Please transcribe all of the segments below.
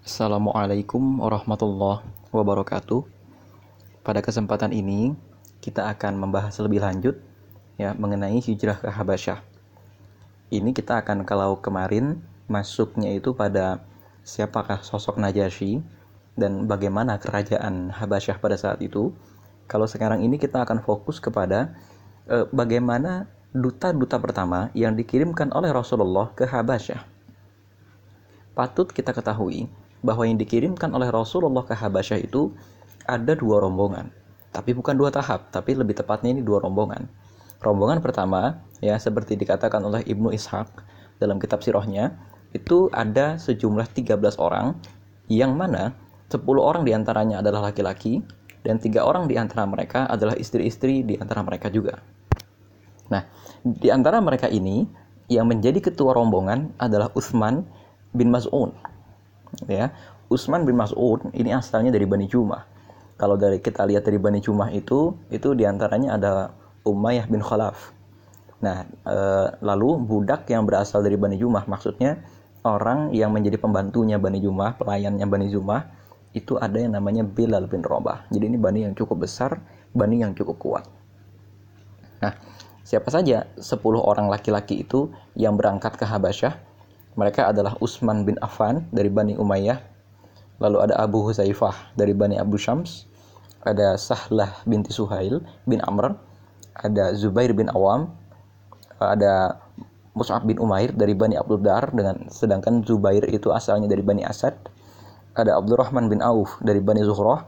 Assalamualaikum warahmatullahi wabarakatuh. Pada kesempatan ini kita akan membahas lebih lanjut ya mengenai hijrah ke Habasyah. Ini kita akan kalau kemarin masuknya itu pada siapakah sosok Najasyi dan bagaimana kerajaan Habasyah pada saat itu. Kalau sekarang ini kita akan fokus kepada eh, bagaimana duta-duta pertama yang dikirimkan oleh Rasulullah ke Habasyah. Patut kita ketahui bahwa yang dikirimkan oleh Rasulullah ke Habasyah itu ada dua rombongan. Tapi bukan dua tahap, tapi lebih tepatnya ini dua rombongan. Rombongan pertama, ya seperti dikatakan oleh Ibnu Ishaq dalam kitab sirahnya, itu ada sejumlah 13 orang, yang mana 10 orang di antaranya adalah laki-laki, dan tiga orang di antara mereka adalah istri-istri di antara mereka juga. Nah, di antara mereka ini, yang menjadi ketua rombongan adalah Utsman bin Mas'ud. Ya, Utsman bin Mas'ud ini asalnya dari Bani Jumah. Kalau dari kita lihat dari Bani Jumah itu itu di antaranya ada Umayyah bin Khalaf. Nah e, lalu budak yang berasal dari Bani Jumah maksudnya orang yang menjadi pembantunya Bani Jumah pelayannya Bani Jumah itu ada yang namanya Bilal bin Robah jadi ini Bani yang cukup besar Bani yang cukup kuat. Nah siapa saja 10 orang laki-laki itu yang berangkat ke Habasyah mereka adalah Utsman bin Affan dari Bani Umayyah lalu ada Abu Huzaifah dari Bani Abu Syams ada Sahlah binti Suhail bin Amr, ada Zubair bin Awam, ada Mus'ab bin Umair dari Bani Abdul Dar dengan sedangkan Zubair itu asalnya dari Bani Asad. Ada Abdurrahman bin Auf dari Bani Zuhrah.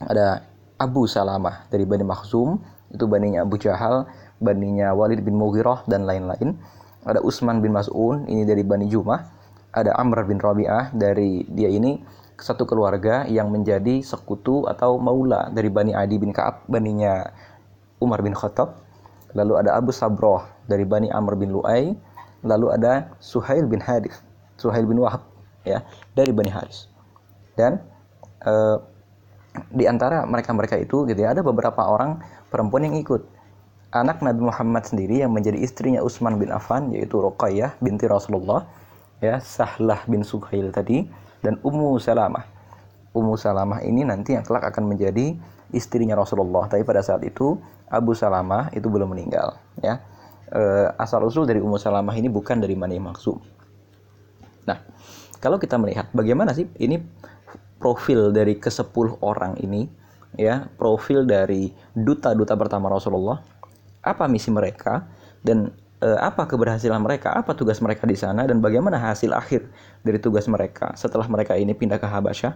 Ada Abu Salamah dari Bani Makhzum, itu baninya Abu Jahal, baninya Walid bin Mughirah dan lain-lain. Ada Utsman bin Mas'un, ini dari Bani Jumah. Ada Amr bin Rabi'ah dari dia ini satu keluarga yang menjadi sekutu atau maula dari Bani Adi bin Ka'ab, baninya Umar bin Khattab. Lalu ada Abu Sabroh dari Bani Amr bin Lu'ay. Lalu ada Suhail bin Hadith, Suhail bin Wahab ya dari Bani Haris. Dan eh, di antara mereka-mereka itu gitu ya ada beberapa orang perempuan yang ikut. Anak Nabi Muhammad sendiri yang menjadi istrinya Utsman bin Affan yaitu Ruqayyah binti Rasulullah ya Sahlah bin Suhail tadi dan Ummu Salamah. Ummu Salamah ini nanti yang kelak akan menjadi istrinya Rasulullah. Tapi pada saat itu Abu Salamah itu belum meninggal. Ya, e, asal usul dari Ummu Salamah ini bukan dari Mani Maksum. Nah, kalau kita melihat bagaimana sih ini profil dari ke sepuluh orang ini, ya profil dari duta-duta pertama Rasulullah, apa misi mereka dan eh, apa keberhasilan mereka, apa tugas mereka di sana dan bagaimana hasil akhir dari tugas mereka setelah mereka ini pindah ke Habasyah.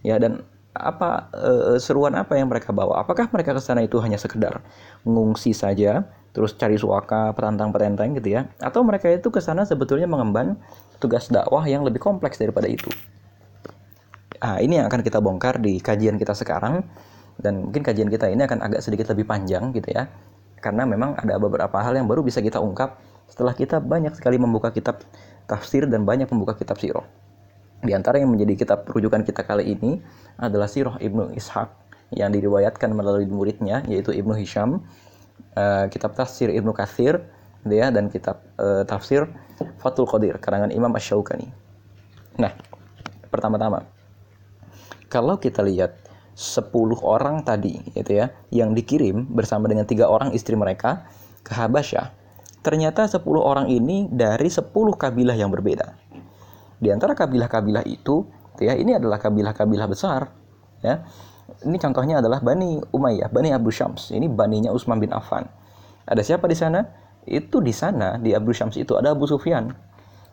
Ya dan apa eh, seruan apa yang mereka bawa? Apakah mereka ke sana itu hanya sekedar mengungsi saja, terus cari suaka, petantang-petenteng gitu ya? Atau mereka itu ke sana sebetulnya mengemban tugas dakwah yang lebih kompleks daripada itu? Ah, ini yang akan kita bongkar di kajian kita sekarang dan mungkin kajian kita ini akan agak sedikit lebih panjang gitu ya karena memang ada beberapa hal yang baru bisa kita ungkap setelah kita banyak sekali membuka kitab tafsir dan banyak membuka kitab sirah. Di antara yang menjadi kitab rujukan kita kali ini adalah Sirah Ibnu Ishaq yang diriwayatkan melalui muridnya yaitu Ibnu Hisham, uh, kitab tafsir Ibnu Katsir ya dan kitab uh, tafsir Fathul Qadir karangan Imam Asy-Syaukani. Nah, pertama-tama kalau kita lihat 10 orang tadi gitu ya yang dikirim bersama dengan tiga orang istri mereka ke Habasyah. Ternyata 10 orang ini dari 10 kabilah yang berbeda. Di antara kabilah-kabilah itu gitu ya ini adalah kabilah-kabilah besar ya. Ini contohnya adalah Bani Umayyah Bani Abu Syams. Ini baninya Utsman bin Affan. Ada siapa di sana? Itu di sana di Abu Syams itu ada Abu Sufyan.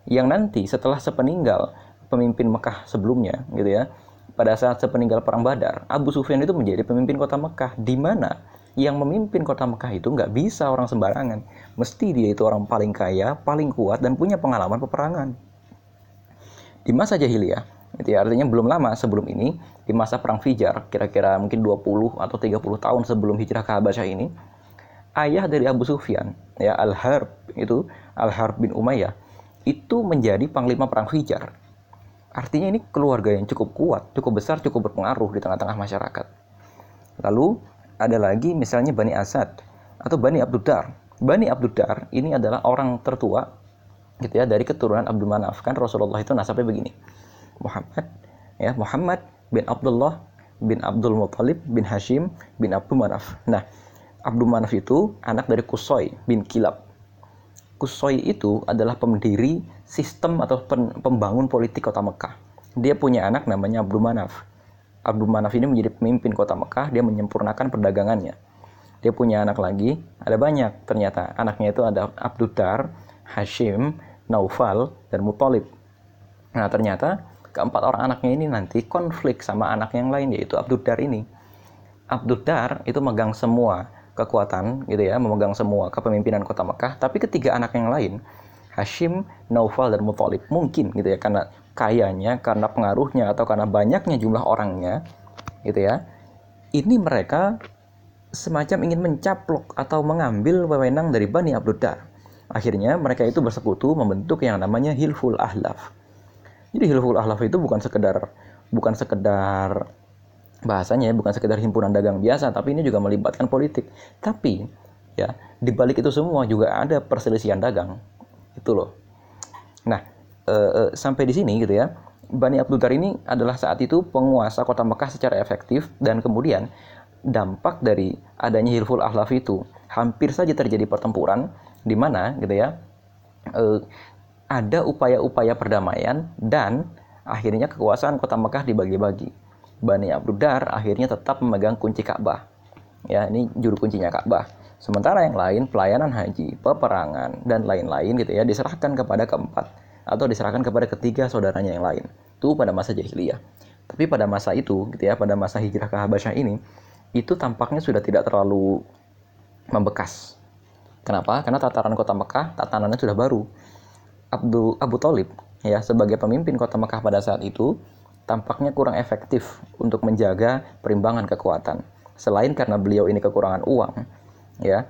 Yang nanti setelah sepeninggal pemimpin Mekah sebelumnya gitu ya pada saat sepeninggal perang Badar, Abu Sufyan itu menjadi pemimpin kota Mekah, di mana yang memimpin kota Mekah itu nggak bisa orang sembarangan. Mesti dia itu orang paling kaya, paling kuat, dan punya pengalaman peperangan. Di masa jahiliyah, itu ya, artinya belum lama sebelum ini, di masa perang Fijar, kira-kira mungkin 20 atau 30 tahun sebelum hijrah ke Habasyah ini, ayah dari Abu Sufyan, ya Al-Harb itu, Al-Harb bin Umayyah, itu menjadi panglima perang Fijar Artinya ini keluarga yang cukup kuat, cukup besar, cukup berpengaruh di tengah-tengah masyarakat. Lalu ada lagi misalnya Bani Asad atau Bani Abdudar. Bani Abdudar ini adalah orang tertua gitu ya dari keturunan Abdul Manaf. Kan Rasulullah itu nasabnya begini. Muhammad ya Muhammad bin Abdullah bin Abdul Muthalib bin Hashim bin Abdul Manaf. Nah, Abdul Manaf itu anak dari Kusoy bin Kilab. Kusoy itu adalah pendiri sistem atau pembangun politik kota Mekah. Dia punya anak namanya Abdul Manaf. Abdul Manaf ini menjadi pemimpin kota Mekah, dia menyempurnakan perdagangannya. Dia punya anak lagi, ada banyak ternyata. Anaknya itu ada Abdul Dar, Hashim, Naufal, dan Muthalib. Nah, ternyata keempat orang anaknya ini nanti konflik sama anak yang lain yaitu Abdudar ini. Abdudar itu megang semua kekuatan gitu ya, memegang semua kepemimpinan kota Mekah, tapi ketiga anak yang lain Hashim, Naufal dan Muthalib mungkin gitu ya karena kayanya, karena pengaruhnya atau karena banyaknya jumlah orangnya gitu ya. Ini mereka semacam ingin mencaplok atau mengambil wewenang dari Bani Abdudar. Akhirnya mereka itu bersekutu membentuk yang namanya Hilful Ahlaf. Jadi hilful ahlaf itu bukan sekedar bukan sekedar bahasanya bukan sekedar himpunan dagang biasa, tapi ini juga melibatkan politik. Tapi ya di balik itu semua juga ada perselisihan dagang. Itu loh. Nah, e, e, sampai di sini gitu ya. Bani Abdul Dar ini adalah saat itu penguasa kota Mekah secara efektif dan kemudian dampak dari adanya hilful ahlaf itu hampir saja terjadi pertempuran di mana gitu ya e, ada upaya-upaya perdamaian dan akhirnya kekuasaan kota Mekah dibagi-bagi. Bani Abdudar akhirnya tetap memegang kunci Ka'bah. Ya, ini juru kuncinya Ka'bah. Sementara yang lain pelayanan haji, peperangan dan lain-lain gitu ya diserahkan kepada keempat atau diserahkan kepada ketiga saudaranya yang lain. Itu pada masa jahiliyah. Tapi pada masa itu gitu ya, pada masa hijrah ke Habasyah ini itu tampaknya sudah tidak terlalu membekas. Kenapa? Karena tataran kota Mekah tatanannya sudah baru Abdul Abu Talib ya sebagai pemimpin kota Mekah pada saat itu tampaknya kurang efektif untuk menjaga perimbangan kekuatan. Selain karena beliau ini kekurangan uang, ya,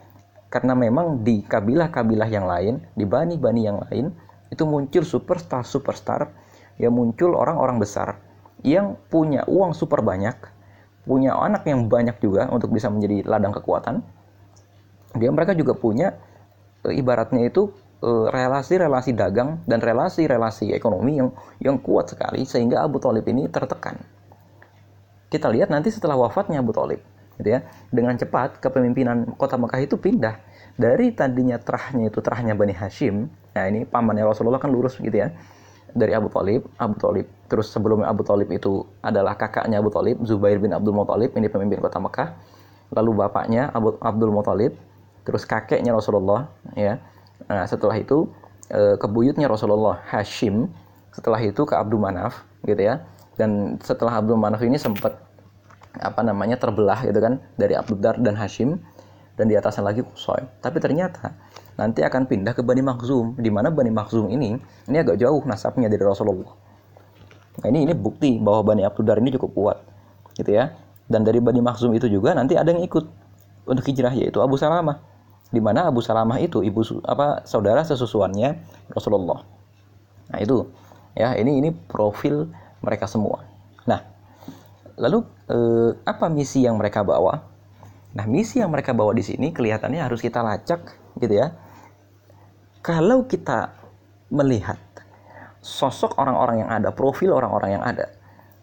karena memang di kabilah-kabilah yang lain, di bani-bani yang lain, itu muncul superstar-superstar, ya muncul orang-orang besar yang punya uang super banyak, punya anak yang banyak juga untuk bisa menjadi ladang kekuatan. Dia mereka juga punya ibaratnya itu relasi-relasi dagang dan relasi-relasi ekonomi yang yang kuat sekali sehingga Abu Talib ini tertekan. Kita lihat nanti setelah wafatnya Abu Talib, gitu ya, dengan cepat kepemimpinan kota Mekah itu pindah dari tadinya terahnya itu terahnya Bani Hashim. Nah ini pamannya Rasulullah kan lurus gitu ya dari Abu Talib, Abu Talib. Terus sebelumnya Abu Talib itu adalah kakaknya Abu Talib, Zubair bin Abdul Muthalib, ini pemimpin kota Mekah. Lalu bapaknya Abu Abdul Muthalib, terus kakeknya Rasulullah, ya Nah, setelah itu e, ke buyutnya Rasulullah Hashim, setelah itu ke Abdul Manaf gitu ya. Dan setelah Abdul Manaf ini sempat apa namanya terbelah gitu kan dari Abdul Dar dan Hashim dan di atasnya lagi Qusay. Tapi ternyata nanti akan pindah ke Bani Makhzum di mana Bani Makhzum ini ini agak jauh nasabnya dari Rasulullah. Nah, ini ini bukti bahwa Bani Abdul Dar ini cukup kuat gitu ya. Dan dari Bani Makhzum itu juga nanti ada yang ikut untuk hijrah yaitu Abu Salamah di mana Abu Salamah itu ibu apa saudara sesusuannya Rasulullah. Nah, itu ya, ini ini profil mereka semua. Nah, lalu eh, apa misi yang mereka bawa? Nah, misi yang mereka bawa di sini kelihatannya harus kita lacak gitu ya. Kalau kita melihat sosok orang-orang yang ada, profil orang-orang yang ada,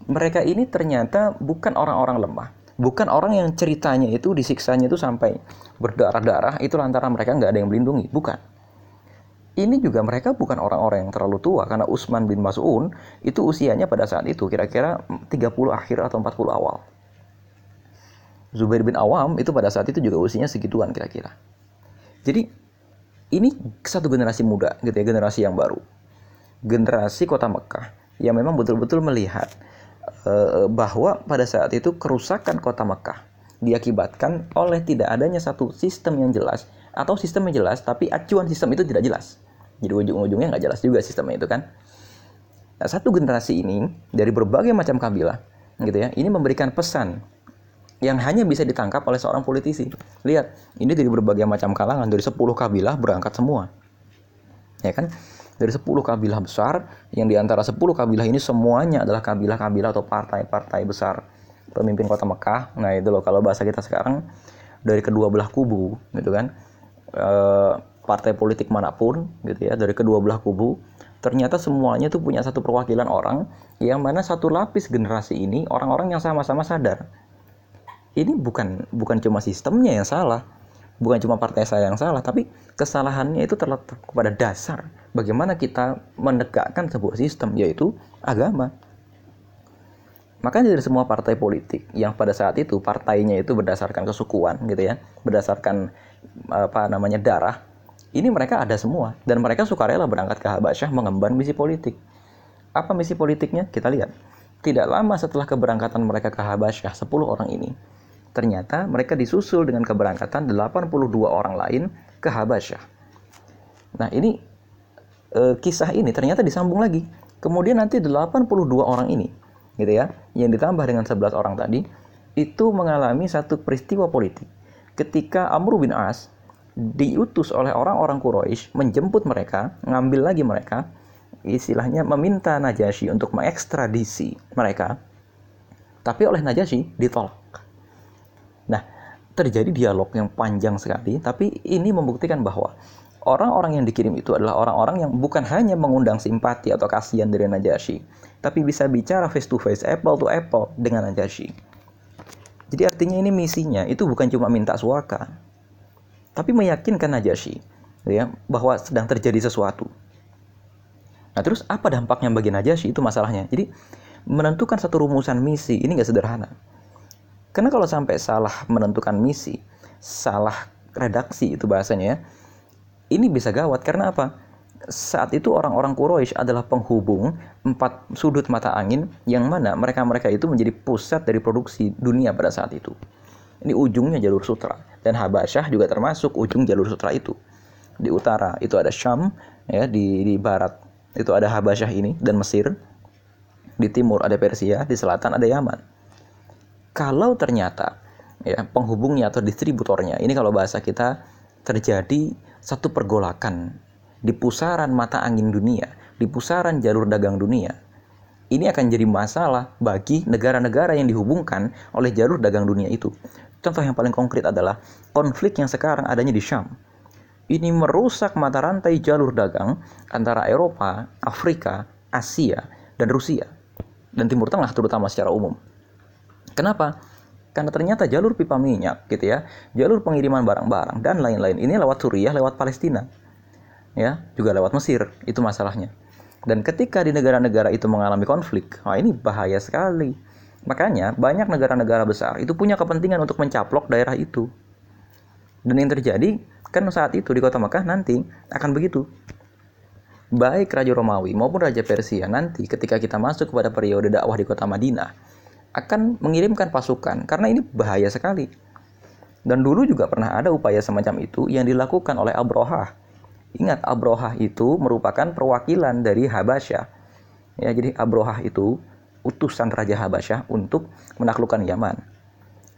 mereka ini ternyata bukan orang-orang lemah bukan orang yang ceritanya itu disiksanya itu sampai berdarah-darah itu lantaran mereka nggak ada yang melindungi. Bukan. Ini juga mereka bukan orang-orang yang terlalu tua karena Utsman bin Mas'un itu usianya pada saat itu kira-kira 30 akhir atau 40 awal. Zubair bin Awam itu pada saat itu juga usianya segituan kira-kira. Jadi ini satu generasi muda gitu ya generasi yang baru. Generasi kota Mekah yang memang betul-betul melihat bahwa pada saat itu kerusakan kota Mekah diakibatkan oleh tidak adanya satu sistem yang jelas atau sistem yang jelas tapi acuan sistem itu tidak jelas. Jadi ujung-ujungnya nggak jelas juga sistemnya itu kan. Nah, satu generasi ini dari berbagai macam kabilah gitu ya, ini memberikan pesan yang hanya bisa ditangkap oleh seorang politisi. Lihat, ini dari berbagai macam kalangan, dari 10 kabilah berangkat semua. Ya kan? Dari 10 kabilah besar yang di antara 10 kabilah ini semuanya adalah kabilah-kabilah atau partai-partai besar. Pemimpin kota Mekah nah itu loh kalau bahasa kita sekarang dari kedua belah kubu gitu kan. E, partai politik mana pun gitu ya dari kedua belah kubu ternyata semuanya tuh punya satu perwakilan orang yang mana satu lapis generasi ini orang-orang yang sama-sama sadar. Ini bukan bukan cuma sistemnya yang salah bukan cuma partai saya yang salah tapi kesalahannya itu terletak kepada dasar bagaimana kita menegakkan sebuah sistem yaitu agama Makanya dari semua partai politik yang pada saat itu partainya itu berdasarkan kesukuan gitu ya, berdasarkan apa namanya darah, ini mereka ada semua dan mereka sukarela berangkat ke Habasyah mengemban misi politik. Apa misi politiknya? Kita lihat. Tidak lama setelah keberangkatan mereka ke Habasyah, 10 orang ini, ternyata mereka disusul dengan keberangkatan 82 orang lain ke Habasyah. Nah, ini e, kisah ini ternyata disambung lagi. Kemudian nanti 82 orang ini gitu ya, yang ditambah dengan 11 orang tadi, itu mengalami satu peristiwa politik. Ketika Amr bin As diutus oleh orang-orang Quraisy menjemput mereka, ngambil lagi mereka, istilahnya meminta Najasyi untuk mengekstradisi mereka, tapi oleh Najasyi ditolak. Nah, terjadi dialog yang panjang sekali, tapi ini membuktikan bahwa orang-orang yang dikirim itu adalah orang-orang yang bukan hanya mengundang simpati atau kasihan dari Najasyi, tapi bisa bicara face to face, apple to apple dengan Najasyi. Jadi artinya ini misinya itu bukan cuma minta suaka, tapi meyakinkan Najasyi ya bahwa sedang terjadi sesuatu. Nah terus apa dampaknya bagi Najasyi itu masalahnya. Jadi menentukan satu rumusan misi ini nggak sederhana. Karena kalau sampai salah menentukan misi, salah redaksi itu bahasanya ya, ini bisa gawat karena apa? Saat itu orang-orang Quraisy adalah penghubung empat sudut mata angin yang mana mereka-mereka itu menjadi pusat dari produksi dunia pada saat itu. Ini ujungnya jalur sutra dan Habasyah juga termasuk ujung jalur sutra itu. Di utara itu ada Syam, ya di di barat itu ada Habasyah ini dan Mesir. Di timur ada Persia, di selatan ada Yaman. Kalau ternyata ya penghubungnya atau distributornya ini kalau bahasa kita terjadi satu pergolakan di pusaran mata angin dunia, di pusaran jalur dagang dunia. Ini akan jadi masalah bagi negara-negara yang dihubungkan oleh jalur dagang dunia itu. Contoh yang paling konkret adalah konflik yang sekarang adanya di Syam. Ini merusak mata rantai jalur dagang antara Eropa, Afrika, Asia, dan Rusia. Dan Timur Tengah terutama secara umum. Kenapa? Karena ternyata jalur pipa minyak gitu ya, jalur pengiriman barang-barang dan lain-lain ini lewat Suriah, lewat Palestina ya juga lewat Mesir itu masalahnya. Dan ketika di negara-negara itu mengalami konflik wah ini bahaya sekali. Makanya banyak negara-negara besar itu punya kepentingan untuk mencaplok daerah itu. Dan yang terjadi kan saat itu di kota Mekah nanti akan begitu. Baik Raja Romawi maupun Raja Persia nanti ketika kita masuk kepada periode dakwah di kota Madinah akan mengirimkan pasukan karena ini bahaya sekali dan dulu juga pernah ada upaya semacam itu yang dilakukan oleh Abrohah Ingat Abrohah itu merupakan perwakilan dari Habasyah. Ya, jadi Abrohah itu utusan Raja Habasyah untuk menaklukkan Yaman.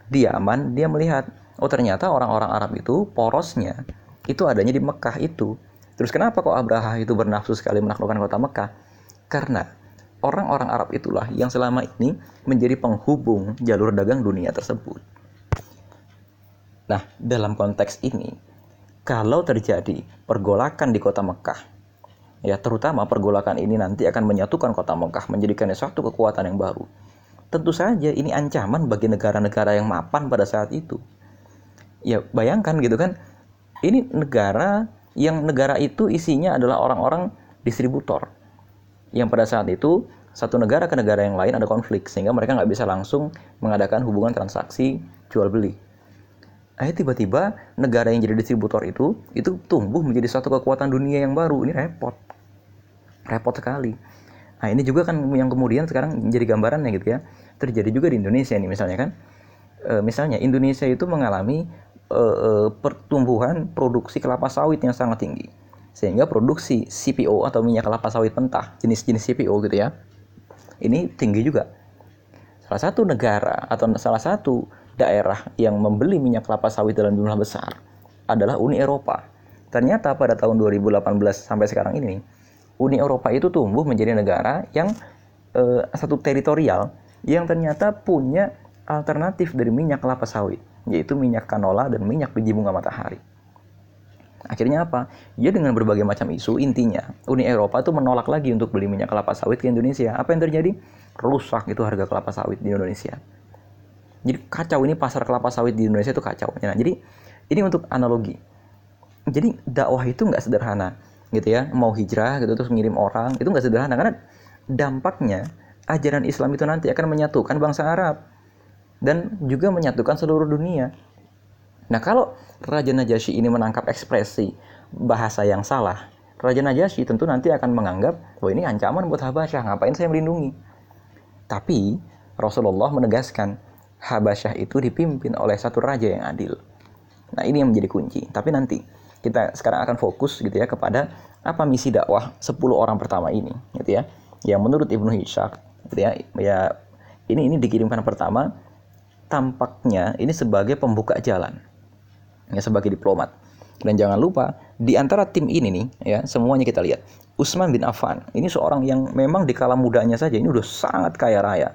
Di Yaman dia melihat, oh ternyata orang-orang Arab itu porosnya itu adanya di Mekah itu. Terus kenapa kok Abraha itu bernafsu sekali menaklukkan kota Mekah? Karena orang-orang Arab itulah yang selama ini menjadi penghubung jalur dagang dunia tersebut. Nah, dalam konteks ini, kalau terjadi pergolakan di kota Mekah, ya terutama pergolakan ini nanti akan menyatukan kota Mekah, menjadikannya suatu kekuatan yang baru. Tentu saja ini ancaman bagi negara-negara yang mapan pada saat itu. Ya bayangkan gitu kan, ini negara yang negara itu isinya adalah orang-orang distributor. Yang pada saat itu satu negara ke negara yang lain ada konflik sehingga mereka nggak bisa langsung mengadakan hubungan transaksi jual beli. Akhirnya tiba-tiba negara yang jadi distributor itu itu tumbuh menjadi suatu kekuatan dunia yang baru. Ini repot. Repot sekali. Nah ini juga kan yang kemudian sekarang menjadi gambarannya gitu ya. Terjadi juga di Indonesia nih misalnya kan. E, misalnya Indonesia itu mengalami e, e, pertumbuhan produksi kelapa sawit yang sangat tinggi sehingga produksi CPO atau minyak kelapa sawit mentah jenis-jenis CPO gitu ya ini tinggi juga salah satu negara atau salah satu daerah yang membeli minyak kelapa sawit dalam jumlah besar adalah Uni Eropa. Ternyata pada tahun 2018 sampai sekarang ini, Uni Eropa itu tumbuh menjadi negara yang eh, satu teritorial yang ternyata punya alternatif dari minyak kelapa sawit, yaitu minyak kanola dan minyak biji bunga matahari. Akhirnya apa? Ya dengan berbagai macam isu, intinya Uni Eropa tuh menolak lagi untuk beli minyak kelapa sawit ke Indonesia. Apa yang terjadi? Rusak itu harga kelapa sawit di Indonesia. Jadi kacau ini pasar kelapa sawit di Indonesia itu kacau. Nah, jadi ini untuk analogi. Jadi dakwah itu nggak sederhana, gitu ya. Mau hijrah gitu terus ngirim orang itu nggak sederhana karena dampaknya ajaran Islam itu nanti akan menyatukan bangsa Arab dan juga menyatukan seluruh dunia. Nah, kalau Raja Najasyi ini menangkap ekspresi bahasa yang salah, Raja Najasyi tentu nanti akan menganggap, "Wah, ini ancaman buat Habasyah, ngapain saya melindungi?" Tapi Rasulullah menegaskan, Habasyah itu dipimpin oleh satu raja yang adil. Nah, ini yang menjadi kunci. Tapi nanti kita sekarang akan fokus gitu ya kepada apa misi dakwah 10 orang pertama ini, gitu ya. Yang menurut Ibnu Hishak, gitu ya, ya ini ini dikirimkan pertama tampaknya ini sebagai pembuka jalan ya sebagai diplomat. Dan jangan lupa di antara tim ini nih ya semuanya kita lihat Usman bin Affan ini seorang yang memang di kala mudanya saja ini udah sangat kaya raya.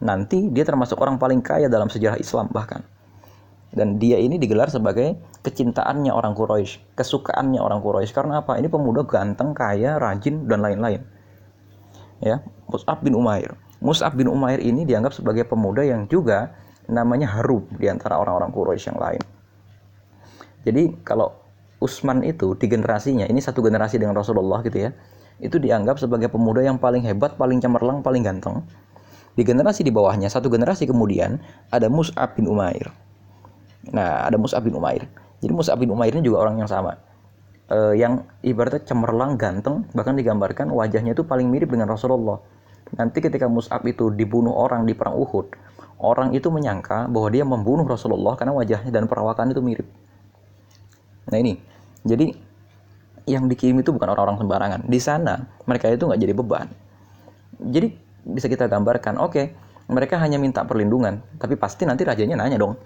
Nanti dia termasuk orang paling kaya dalam sejarah Islam bahkan. Dan dia ini digelar sebagai kecintaannya orang Quraisy, kesukaannya orang Quraisy karena apa? Ini pemuda ganteng, kaya, rajin dan lain-lain. Ya, Mus'ab bin Umair. Mus'ab bin Umair ini dianggap sebagai pemuda yang juga namanya harum di antara orang-orang Quraisy yang lain. Jadi kalau Usman itu di generasinya, ini satu generasi dengan Rasulullah gitu ya, itu dianggap sebagai pemuda yang paling hebat, paling cemerlang, paling ganteng. Di generasi di bawahnya, satu generasi kemudian, ada Mus'ab bin Umair. Nah, ada Mus'ab bin Umair. Jadi Mus'ab bin Umair ini juga orang yang sama. Uh, yang ibaratnya cemerlang, ganteng, bahkan digambarkan wajahnya itu paling mirip dengan Rasulullah. Nanti ketika Mus'ab itu dibunuh orang di perang Uhud, orang itu menyangka bahwa dia membunuh Rasulullah karena wajahnya dan perawakan itu mirip. Nah ini, jadi yang dikirim itu bukan orang-orang sembarangan. Di sana mereka itu nggak jadi beban. Jadi bisa kita gambarkan, oke, okay, mereka hanya minta perlindungan, tapi pasti nanti rajanya nanya dong.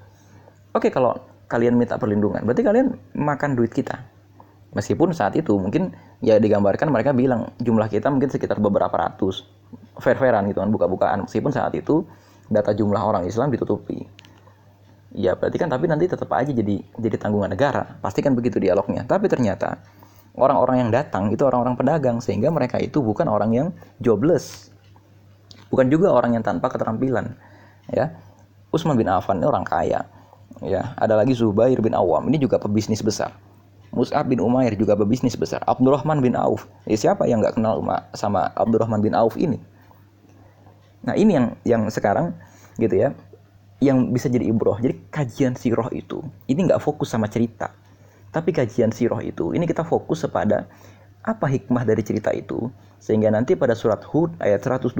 Oke, okay, kalau kalian minta perlindungan, berarti kalian makan duit kita. Meskipun saat itu mungkin ya digambarkan mereka bilang jumlah kita mungkin sekitar beberapa ratus, fair-fairan gitu kan, buka-bukaan. Meskipun saat itu data jumlah orang Islam ditutupi ya berarti kan tapi nanti tetap aja jadi jadi tanggungan negara. Pasti kan begitu dialognya. Tapi ternyata orang-orang yang datang itu orang-orang pedagang sehingga mereka itu bukan orang yang jobless. Bukan juga orang yang tanpa keterampilan ya. Utsman bin Affan ini orang kaya ya. Ada lagi Zubair bin Awam ini juga pebisnis besar. Mus'ab bin Umair juga pebisnis besar. Abdurrahman bin Auf. Ya, siapa yang nggak kenal sama Abdurrahman bin Auf ini? Nah ini yang yang sekarang gitu ya yang bisa jadi ibroh. Jadi kajian siroh itu ini nggak fokus sama cerita, tapi kajian siroh itu ini kita fokus kepada apa hikmah dari cerita itu sehingga nanti pada surat Hud ayat 120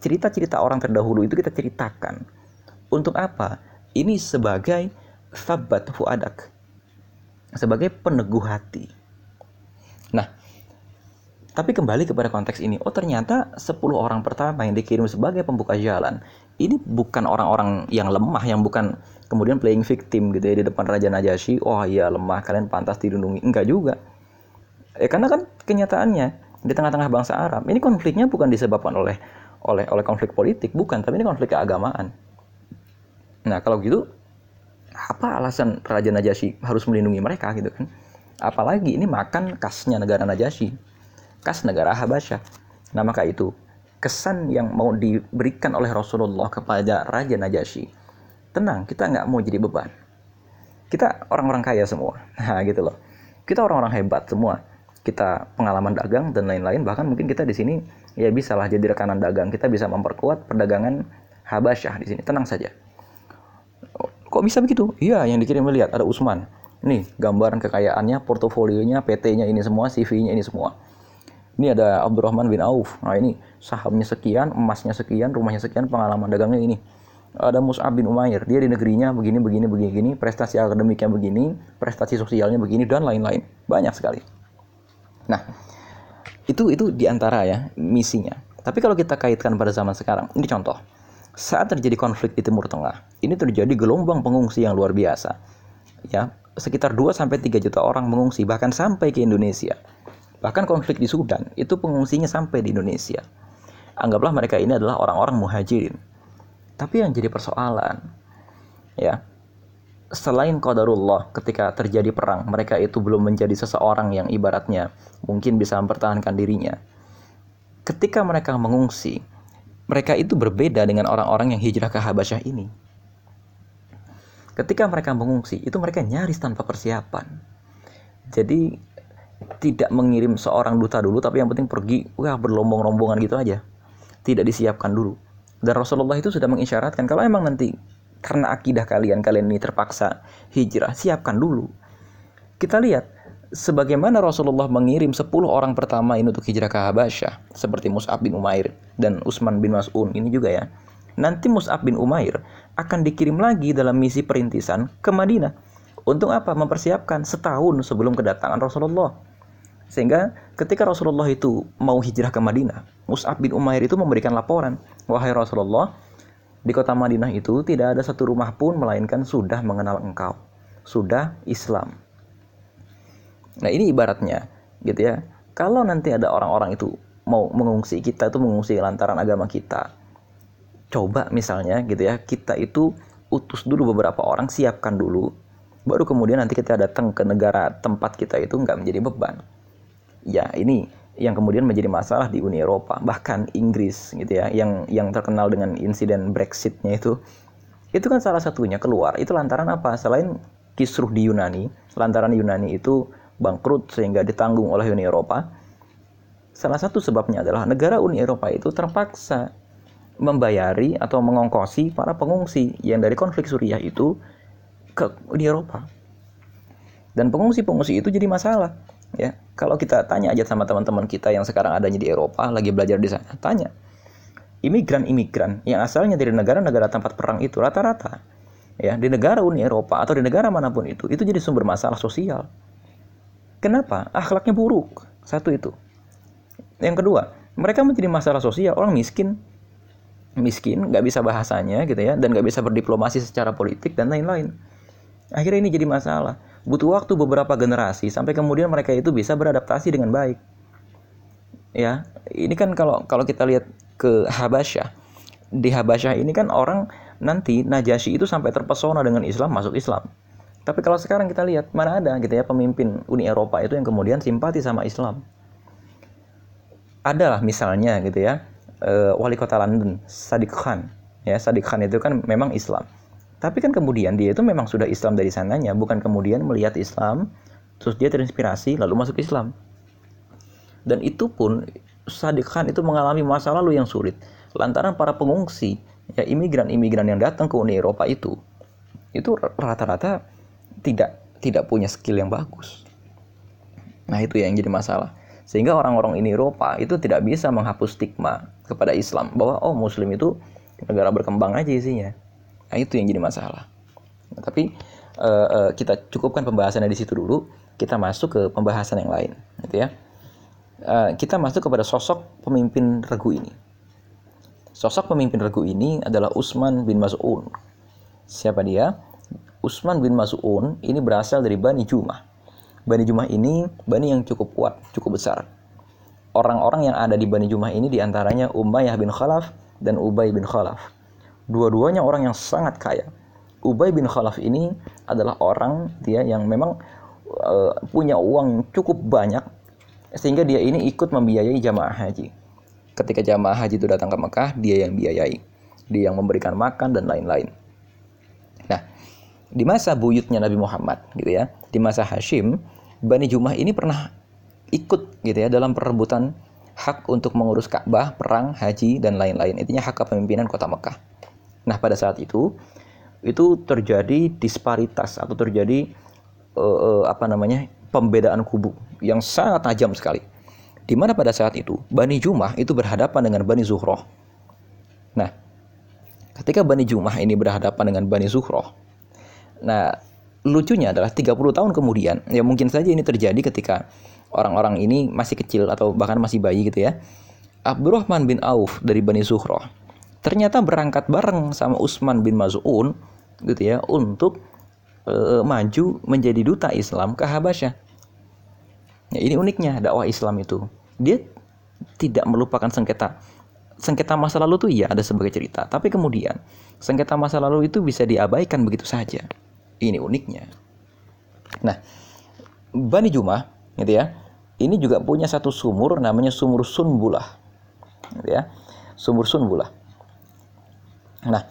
cerita-cerita orang terdahulu itu kita ceritakan untuk apa? Ini sebagai sabat fuadak sebagai peneguh hati. Nah, tapi kembali kepada konteks ini, oh ternyata 10 orang pertama yang dikirim sebagai pembuka jalan, ini bukan orang-orang yang lemah, yang bukan kemudian playing victim gitu ya di depan Raja Najasyi, oh iya lemah, kalian pantas dilindungi. Enggak juga. Eh, karena kan kenyataannya, di tengah-tengah bangsa Arab, ini konfliknya bukan disebabkan oleh oleh oleh konflik politik, bukan, tapi ini konflik keagamaan. Nah, kalau gitu, apa alasan Raja Najasyi harus melindungi mereka gitu kan? Apalagi ini makan kasnya negara Najasyi kas negara Habasyah. Nah maka itu kesan yang mau diberikan oleh Rasulullah kepada Raja Najasyi. Tenang, kita nggak mau jadi beban. Kita orang-orang kaya semua. Nah gitu loh. Kita orang-orang hebat semua. Kita pengalaman dagang dan lain-lain. Bahkan mungkin kita di sini ya bisa lah jadi rekanan dagang. Kita bisa memperkuat perdagangan Habasyah di sini. Tenang saja. Kok bisa begitu? Iya, yang dikirim lihat ada Usman. Nih, gambaran kekayaannya, portofolionya, PT-nya ini semua, CV-nya ini semua ini ada Abdurrahman bin Auf. Nah ini sahamnya sekian, emasnya sekian, rumahnya sekian, pengalaman dagangnya ini. Ada Mus'ab bin Umair, dia di negerinya begini, begini, begini, prestasi akademiknya begini, prestasi sosialnya begini, dan lain-lain. Banyak sekali. Nah, itu itu di antara ya misinya. Tapi kalau kita kaitkan pada zaman sekarang, ini contoh. Saat terjadi konflik di Timur Tengah, ini terjadi gelombang pengungsi yang luar biasa. Ya, sekitar 2 sampai 3 juta orang mengungsi bahkan sampai ke Indonesia. Bahkan konflik di Sudan itu pengungsinya sampai di Indonesia. Anggaplah mereka ini adalah orang-orang muhajirin. Tapi yang jadi persoalan, ya, selain qadarullah ketika terjadi perang, mereka itu belum menjadi seseorang yang ibaratnya mungkin bisa mempertahankan dirinya. Ketika mereka mengungsi, mereka itu berbeda dengan orang-orang yang hijrah ke Habasyah ini. Ketika mereka mengungsi, itu mereka nyaris tanpa persiapan. Jadi tidak mengirim seorang duta dulu, tapi yang penting pergi, wah berlombong-rombongan gitu aja. Tidak disiapkan dulu. Dan Rasulullah itu sudah mengisyaratkan kalau emang nanti karena akidah kalian, kalian ini terpaksa hijrah, siapkan dulu. Kita lihat sebagaimana Rasulullah mengirim 10 orang pertama ini untuk hijrah ke Habasyah seperti Mus'ab bin Umair dan Utsman bin Mas'un ini juga ya. Nanti Mus'ab bin Umair akan dikirim lagi dalam misi perintisan ke Madinah. Untuk apa? Mempersiapkan setahun sebelum kedatangan Rasulullah. Sehingga ketika Rasulullah itu mau hijrah ke Madinah, Mus'ab bin Umair itu memberikan laporan, "Wahai Rasulullah, di kota Madinah itu tidak ada satu rumah pun melainkan sudah mengenal engkau, sudah Islam." Nah, ini ibaratnya gitu ya. Kalau nanti ada orang-orang itu mau mengungsi, kita itu mengungsi lantaran agama kita. Coba misalnya gitu ya, kita itu utus dulu beberapa orang, siapkan dulu baru kemudian nanti kita datang ke negara tempat kita itu nggak menjadi beban. Ya ini yang kemudian menjadi masalah di Uni Eropa, bahkan Inggris gitu ya, yang yang terkenal dengan insiden Brexitnya itu, itu kan salah satunya keluar. Itu lantaran apa? Selain kisruh di Yunani, lantaran Yunani itu bangkrut sehingga ditanggung oleh Uni Eropa. Salah satu sebabnya adalah negara Uni Eropa itu terpaksa membayari atau mengongkosi para pengungsi yang dari konflik Suriah itu ke di Eropa. Dan pengungsi-pengungsi itu jadi masalah. Ya, kalau kita tanya aja sama teman-teman kita yang sekarang adanya di Eropa, lagi belajar di sana, tanya. Imigran-imigran yang asalnya dari negara-negara tempat perang itu rata-rata ya di negara Uni Eropa atau di negara mana pun itu itu jadi sumber masalah sosial. Kenapa? Akhlaknya buruk. Satu itu. Yang kedua, mereka menjadi masalah sosial. Orang miskin, miskin, nggak bisa bahasanya gitu ya, dan nggak bisa berdiplomasi secara politik dan lain-lain. Akhirnya ini jadi masalah. Butuh waktu beberapa generasi sampai kemudian mereka itu bisa beradaptasi dengan baik. Ya, ini kan kalau kalau kita lihat ke Habasyah. Di Habasyah ini kan orang nanti Najasyi itu sampai terpesona dengan Islam masuk Islam. Tapi kalau sekarang kita lihat mana ada gitu ya pemimpin Uni Eropa itu yang kemudian simpati sama Islam. Adalah misalnya gitu ya eh, wali kota London Sadiq Khan. Ya Sadiq Khan itu kan memang Islam tapi kan kemudian dia itu memang sudah Islam dari sananya, bukan kemudian melihat Islam, terus dia terinspirasi lalu masuk Islam. Dan itu pun Sadiq Khan itu mengalami masa lalu yang sulit. Lantaran para pengungsi, ya imigran-imigran yang datang ke Uni Eropa itu, itu rata-rata tidak tidak punya skill yang bagus. Nah itu yang jadi masalah. Sehingga orang-orang ini Eropa itu tidak bisa menghapus stigma kepada Islam bahwa oh Muslim itu negara berkembang aja isinya Nah, itu yang jadi masalah. Nah, tapi uh, uh, kita cukupkan pembahasannya di situ dulu. Kita masuk ke pembahasan yang lain, gitu ya. Uh, kita masuk kepada sosok pemimpin regu ini. Sosok pemimpin regu ini adalah Usman bin Mas'un. Siapa dia? Usman bin Mas'un ini berasal dari Bani Jumah. Bani Jumah ini bani yang cukup kuat, cukup besar. Orang-orang yang ada di Bani Jumah ini di antaranya Umayyah bin Khalaf dan Ubay bin Khalaf. Dua-duanya orang yang sangat kaya. Ubay bin Khalaf ini adalah orang dia yang memang uh, punya uang cukup banyak sehingga dia ini ikut membiayai jamaah haji. Ketika jamaah haji itu datang ke Mekah, dia yang biayai. Dia yang memberikan makan dan lain-lain. Nah, di masa buyutnya Nabi Muhammad gitu ya, di masa Hashim, Bani Jumah ini pernah ikut gitu ya dalam perebutan hak untuk mengurus Ka'bah, perang, haji dan lain-lain. Intinya hak kepemimpinan kota Mekah. Nah, pada saat itu itu terjadi disparitas atau terjadi uh, uh, apa namanya? pembedaan kubu yang sangat tajam sekali. Di mana pada saat itu Bani Jumah itu berhadapan dengan Bani Zuhroh. Nah, ketika Bani Jumah ini berhadapan dengan Bani Zuhroh, nah lucunya adalah 30 tahun kemudian, ya mungkin saja ini terjadi ketika orang-orang ini masih kecil atau bahkan masih bayi gitu ya. Abdurrahman bin Auf dari Bani Zuhroh ternyata berangkat bareng sama Utsman bin Maz'un gitu ya untuk e, maju menjadi duta Islam ke Habasyah. Ya, ini uniknya dakwah Islam itu. Dia tidak melupakan sengketa. Sengketa masa lalu tuh ya ada sebagai cerita, tapi kemudian sengketa masa lalu itu bisa diabaikan begitu saja. Ini uniknya. Nah, Bani Jumah, gitu ya. Ini juga punya satu sumur namanya sumur Sunbulah. Gitu ya. Sumur Sunbulah. Nah,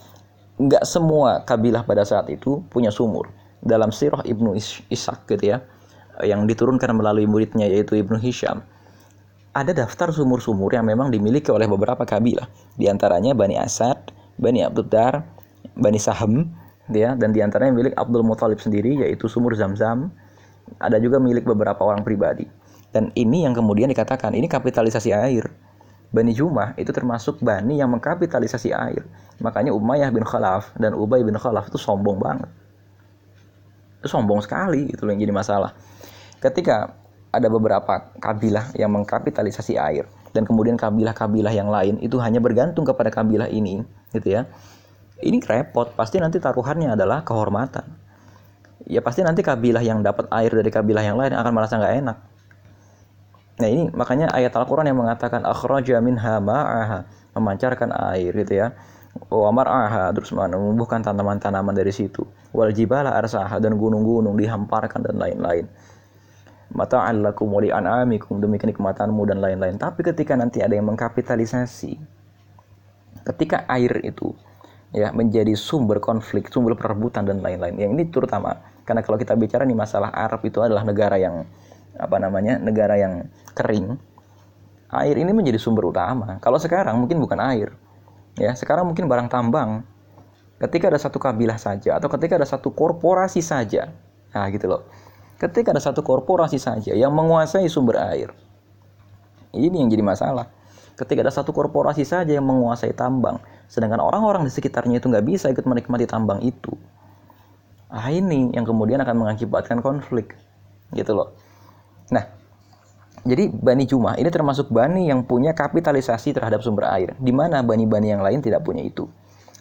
nggak semua kabilah pada saat itu punya sumur. Dalam sirah Ibnu Ishaq gitu ya, yang diturunkan melalui muridnya yaitu Ibnu Hisham. Ada daftar sumur-sumur yang memang dimiliki oleh beberapa kabilah. Di antaranya Bani Asad, Bani Abduddar, Bani Sahm, ya, dan di antaranya milik Abdul Muthalib sendiri yaitu sumur Zam-Zam. Ada juga milik beberapa orang pribadi. Dan ini yang kemudian dikatakan ini kapitalisasi air. Bani Jumah itu termasuk Bani yang mengkapitalisasi air. Makanya Umayyah bin Khalaf dan Ubay bin Khalaf itu sombong banget. Itu sombong sekali, itu yang jadi masalah. Ketika ada beberapa kabilah yang mengkapitalisasi air dan kemudian kabilah-kabilah yang lain itu hanya bergantung kepada kabilah ini, gitu ya. Ini repot, pasti nanti taruhannya adalah kehormatan. Ya pasti nanti kabilah yang dapat air dari kabilah yang lain akan merasa nggak enak Nah ini makanya ayat Al-Quran yang mengatakan akhraja minha ma'aha memancarkan air gitu ya. Wa mar'aha terus menumbuhkan tanaman-tanaman dari situ. Wal jibala arsaha dan gunung-gunung dihamparkan dan lain-lain. Mata allakum wa an'amikum demi kenikmatanmu dan lain-lain. Tapi ketika nanti ada yang mengkapitalisasi ketika air itu ya menjadi sumber konflik, sumber perebutan dan lain-lain. Yang ini terutama karena kalau kita bicara nih masalah Arab itu adalah negara yang apa namanya negara yang kering air ini menjadi sumber utama. Kalau sekarang mungkin bukan air ya. Sekarang mungkin barang tambang. Ketika ada satu kabilah saja atau ketika ada satu korporasi saja nah gitu loh. Ketika ada satu korporasi saja yang menguasai sumber air ini yang jadi masalah. Ketika ada satu korporasi saja yang menguasai tambang sedangkan orang-orang di sekitarnya itu nggak bisa ikut menikmati tambang itu ah ini yang kemudian akan mengakibatkan konflik gitu loh Nah, jadi Bani Jumah ini termasuk Bani yang punya kapitalisasi terhadap sumber air, di mana Bani-Bani yang lain tidak punya itu.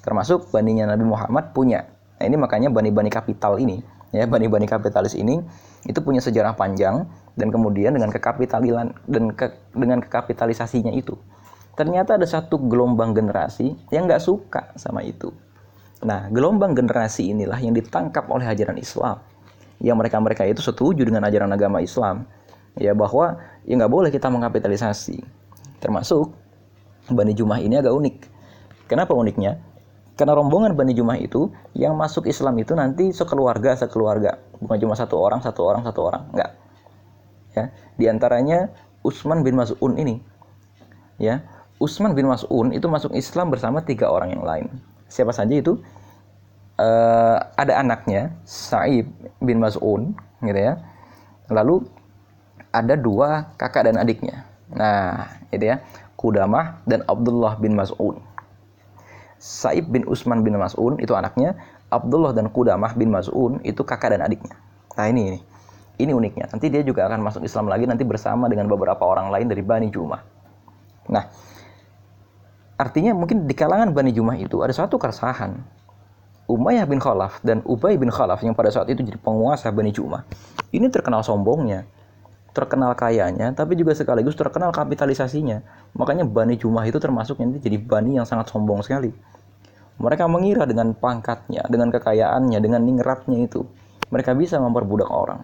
Termasuk Baninya Nabi Muhammad punya. Nah, ini makanya Bani-Bani kapital ini, ya Bani-Bani kapitalis ini itu punya sejarah panjang dan kemudian dengan kekapitalilan dan ke, dengan kekapitalisasinya itu ternyata ada satu gelombang generasi yang nggak suka sama itu. Nah, gelombang generasi inilah yang ditangkap oleh ajaran Islam yang mereka-mereka itu setuju dengan ajaran agama Islam. Ya bahwa ya nggak boleh kita mengkapitalisasi. Termasuk Bani Jumah ini agak unik. Kenapa uniknya? Karena rombongan Bani Jumah itu yang masuk Islam itu nanti sekeluarga sekeluarga. Bukan cuma satu orang satu orang satu orang. Enggak ya di antaranya Utsman bin Mas'un ini. Ya Utsman bin Mas'un itu masuk Islam bersama tiga orang yang lain. Siapa saja itu uh, ada anaknya Sa'ib bin Mas'un gitu ya. Lalu ada dua kakak dan adiknya. Nah, itu ya. Kudamah dan Abdullah bin Mas'un. Sa'ib bin Usman bin Mas'un itu anaknya, Abdullah dan Kudamah bin Mas'un itu kakak dan adiknya. Nah, ini ini. Ini uniknya. Nanti dia juga akan masuk Islam lagi nanti bersama dengan beberapa orang lain dari Bani Jumah. Nah, artinya mungkin di kalangan Bani Jumah itu ada satu keresahan Umayyah bin Khalaf dan Ubay bin Khalaf yang pada saat itu jadi penguasa Bani Jumah ini terkenal sombongnya terkenal kayanya tapi juga sekaligus terkenal kapitalisasinya. Makanya Bani Jumah itu termasuk nanti jadi Bani yang sangat sombong sekali. Mereka mengira dengan pangkatnya dengan kekayaannya dengan ningratnya itu mereka bisa memperbudak orang.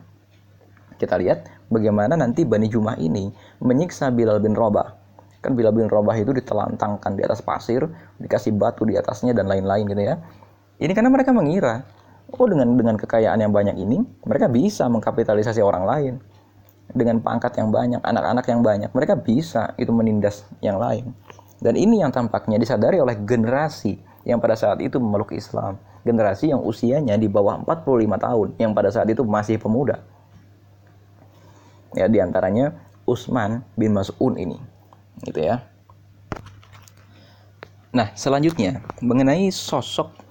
Kita lihat bagaimana nanti Bani Jumah ini menyiksa Bilal bin Rabah. Kan Bilal bin Rabah itu ditelantangkan di atas pasir dikasih batu di atasnya dan lain-lain gitu ya ini karena mereka mengira, oh dengan dengan kekayaan yang banyak ini, mereka bisa mengkapitalisasi orang lain. Dengan pangkat yang banyak, anak-anak yang banyak, mereka bisa itu menindas yang lain. Dan ini yang tampaknya disadari oleh generasi yang pada saat itu memeluk Islam. Generasi yang usianya di bawah 45 tahun, yang pada saat itu masih pemuda. Ya, di antaranya Usman bin Mas'un ini. Gitu ya. Nah, selanjutnya mengenai sosok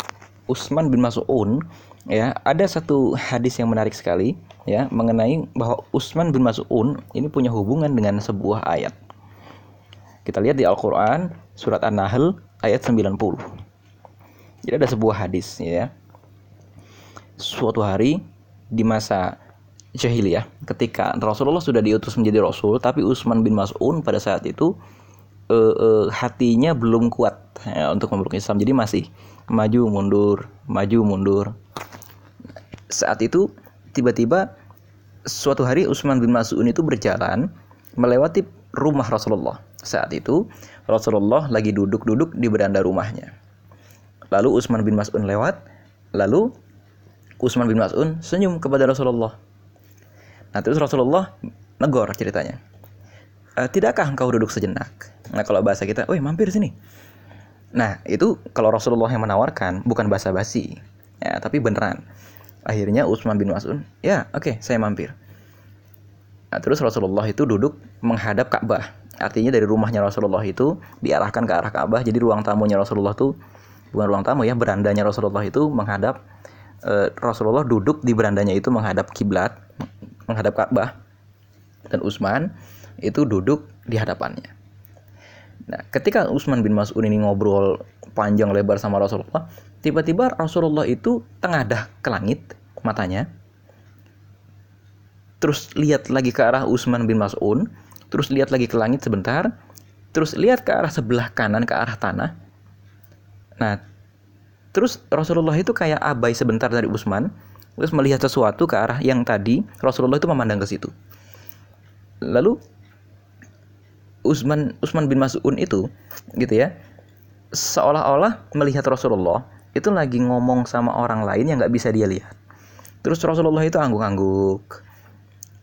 Utsman bin Mas'un ya ada satu hadis yang menarik sekali ya mengenai bahwa Utsman bin Mas'un ini punya hubungan dengan sebuah ayat. Kita lihat di Al-Qur'an surat An-Nahl ayat 90. Jadi ada sebuah hadis ya. Suatu hari di masa jahiliyah ketika Rasulullah sudah diutus menjadi rasul tapi Utsman bin Mas'un pada saat itu uh, uh, hatinya belum kuat ya, untuk memeluk Islam jadi masih maju mundur maju mundur saat itu tiba-tiba suatu hari Utsman bin Mas'ud itu berjalan melewati rumah Rasulullah. Saat itu Rasulullah lagi duduk-duduk di beranda rumahnya. Lalu Utsman bin Mas'ud lewat, lalu Utsman bin Mas'ud senyum kepada Rasulullah. Nah, terus Rasulullah negor ceritanya. E, tidakkah engkau duduk sejenak? Nah, kalau bahasa kita, "Woi, mampir sini." Nah, itu kalau Rasulullah yang menawarkan, bukan bahasa basi. Ya, tapi beneran. Akhirnya Utsman bin Mas'ud, "Ya, oke, okay, saya mampir." Nah, terus Rasulullah itu duduk menghadap Ka'bah. Artinya dari rumahnya Rasulullah itu diarahkan ke arah Ka'bah. Jadi ruang tamunya Rasulullah itu bukan ruang tamu ya, berandanya Rasulullah itu menghadap e, Rasulullah duduk di berandanya itu menghadap kiblat, menghadap Ka'bah. Dan Utsman itu duduk di hadapannya. Nah, ketika Utsman bin Mas'ud ini ngobrol panjang lebar sama Rasulullah, tiba-tiba Rasulullah itu tengadah ke langit matanya terus lihat lagi ke arah Utsman bin Mas'un, terus lihat lagi ke langit sebentar, terus lihat ke arah sebelah kanan ke arah tanah. Nah, terus Rasulullah itu kayak abai sebentar dari Utsman, terus melihat sesuatu ke arah yang tadi Rasulullah itu memandang ke situ. Lalu Utsman Utsman bin Mas'un itu gitu ya, seolah-olah melihat Rasulullah itu lagi ngomong sama orang lain yang nggak bisa dia lihat. Terus Rasulullah itu angguk-angguk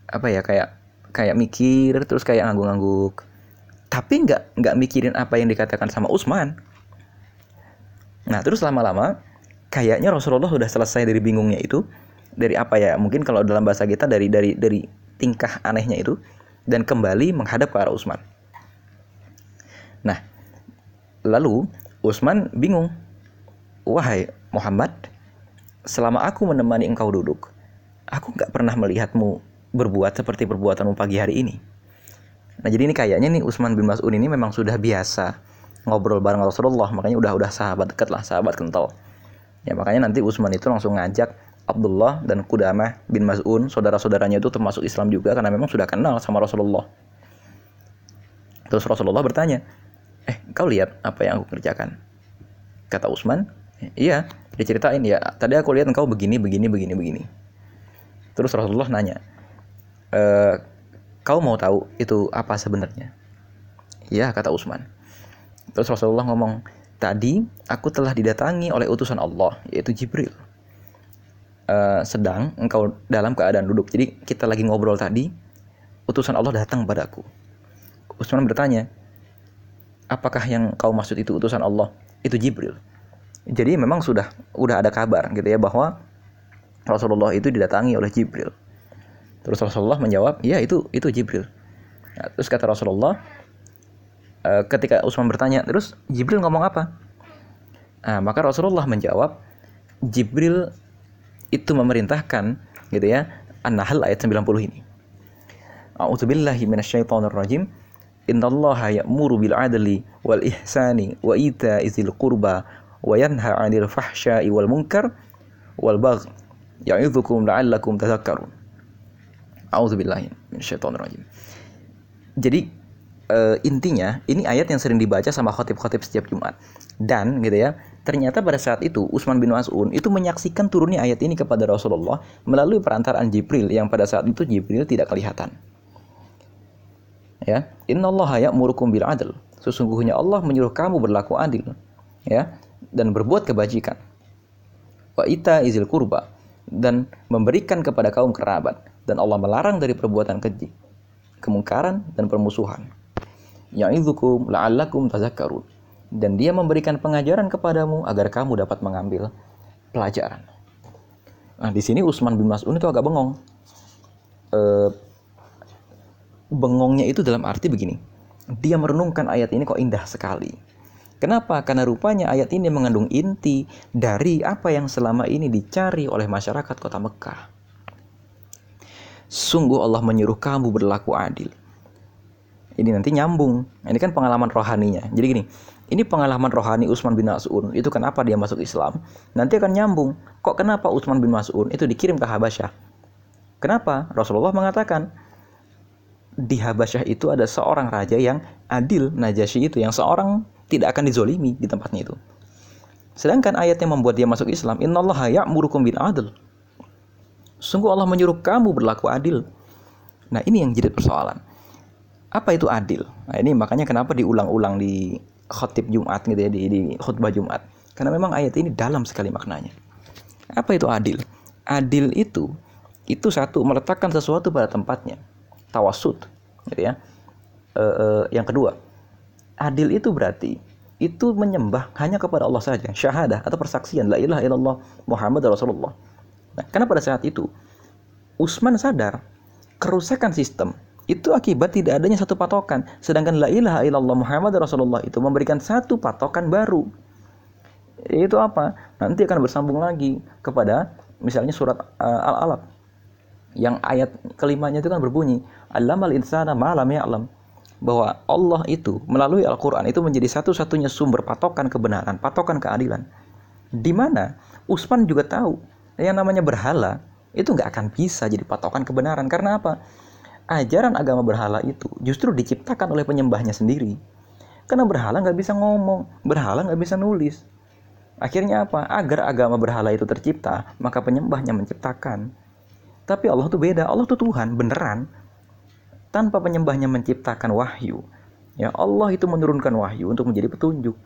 apa ya kayak kayak mikir terus kayak ngangguk-ngangguk tapi nggak nggak mikirin apa yang dikatakan sama Usman. Nah terus lama-lama kayaknya Rasulullah sudah selesai dari bingungnya itu dari apa ya mungkin kalau dalam bahasa kita dari dari dari tingkah anehnya itu dan kembali menghadap ke arah Usman nah lalu Usman bingung wahai Muhammad selama aku menemani engkau duduk aku nggak pernah melihatmu berbuat seperti perbuatanmu pagi hari ini. Nah jadi ini kayaknya nih Utsman bin Mas'ud ini memang sudah biasa ngobrol bareng Rasulullah, makanya udah udah sahabat dekat lah, sahabat kental. Ya makanya nanti Utsman itu langsung ngajak Abdullah dan Kudamah bin Mas'un, saudara-saudaranya itu termasuk Islam juga karena memang sudah kenal sama Rasulullah. Terus Rasulullah bertanya, eh kau lihat apa yang aku kerjakan? Kata Utsman, iya, diceritain ya. Tadi aku lihat engkau begini, begini, begini, begini. Terus Rasulullah nanya, e, kau mau tahu itu apa sebenarnya? Ya, kata Utsman. Terus Rasulullah ngomong, tadi aku telah didatangi oleh utusan Allah, yaitu Jibril. Uh, sedang engkau dalam keadaan duduk. Jadi kita lagi ngobrol tadi, utusan Allah datang padaku. Utsman bertanya, apakah yang kau maksud itu utusan Allah? Itu Jibril. Jadi memang sudah udah ada kabar gitu ya bahwa Rasulullah itu didatangi oleh Jibril. Terus Rasulullah menjawab, "Iya, itu itu Jibril." Nah, terus kata Rasulullah, e, ketika Utsman bertanya, "Terus Jibril ngomong apa?" Nah, maka Rasulullah menjawab, "Jibril itu memerintahkan gitu ya, An-Nahl ayat 90 ini. A'udzubillahi minasyaitonir rajim. Innallaha ya'muru bil 'adli wal ihsani wa ita'i dzil qurba wa yanha 'anil fahsya'i wal munkar wal bagh ya'idzukum la'allakum tadhakkarun. Auzubillahiminasyaitonirrajim. Jadi uh, intinya ini ayat yang sering dibaca sama khotib-khotib setiap Jumat. Dan gitu ya, ternyata pada saat itu Utsman bin Mas'un itu menyaksikan turunnya ayat ini kepada Rasulullah melalui perantaraan Jibril yang pada saat itu Jibril tidak kelihatan. Ya, innallaha ya'murukum bil adl. Sesungguhnya Allah menyuruh kamu berlaku adil, ya, dan berbuat kebajikan. Wa ita izil kurba dan memberikan kepada kaum kerabat dan Allah melarang dari perbuatan keji, kemungkaran dan permusuhan. Ya'idzukum la'allakum tazakkarun. Dan dia memberikan pengajaran kepadamu agar kamu dapat mengambil pelajaran. Nah, di sini Utsman bin Mas'un itu agak bengong. E, bengongnya itu dalam arti begini. Dia merenungkan ayat ini kok indah sekali. Kenapa? Karena rupanya ayat ini mengandung inti dari apa yang selama ini dicari oleh masyarakat kota Mekah. Sungguh Allah menyuruh kamu berlaku adil. Ini nanti nyambung. Ini kan pengalaman rohaninya. Jadi gini, ini pengalaman rohani Utsman bin Mas'un. Itu kenapa dia masuk Islam. Nanti akan nyambung. Kok kenapa Utsman bin Mas'un itu dikirim ke Habasyah? Kenapa? Rasulullah mengatakan di Habasyah itu ada seorang raja yang adil, Najasyi itu yang seorang tidak akan dizolimi di tempatnya itu. Sedangkan ayat yang membuat dia masuk Islam, innallaha ya'murukum bil adl. Sungguh Allah menyuruh kamu berlaku adil. Nah, ini yang jadi persoalan. Apa itu adil? Nah, ini makanya kenapa diulang-ulang di khotib Jumat gitu ya, di, di khutbah Jumat. Karena memang ayat ini dalam sekali maknanya. Apa itu adil? Adil itu itu satu meletakkan sesuatu pada tempatnya. Tawasud, gitu ya. E, e, yang kedua, adil itu berarti itu menyembah hanya kepada Allah saja, syahadah atau persaksian la ilaha illallah Muhammad Rasulullah. Nah, karena pada saat itu Utsman sadar kerusakan sistem itu akibat tidak adanya satu patokan, sedangkan la ilaha illallah Muhammad Rasulullah itu memberikan satu patokan baru. Itu apa? Nanti akan bersambung lagi kepada misalnya surat uh, Al-Alaq yang ayat kelimanya itu kan berbunyi, "Allamal insana ma lam ya'lam." bahwa Allah itu melalui Al-Quran itu menjadi satu-satunya sumber patokan kebenaran, patokan keadilan. Di mana Usman juga tahu yang namanya berhala itu nggak akan bisa jadi patokan kebenaran. Karena apa? Ajaran agama berhala itu justru diciptakan oleh penyembahnya sendiri. Karena berhala nggak bisa ngomong, berhala nggak bisa nulis. Akhirnya apa? Agar agama berhala itu tercipta, maka penyembahnya menciptakan. Tapi Allah tuh beda, Allah tuh Tuhan, beneran tanpa penyembahnya menciptakan wahyu. Ya Allah itu menurunkan wahyu untuk menjadi petunjuk.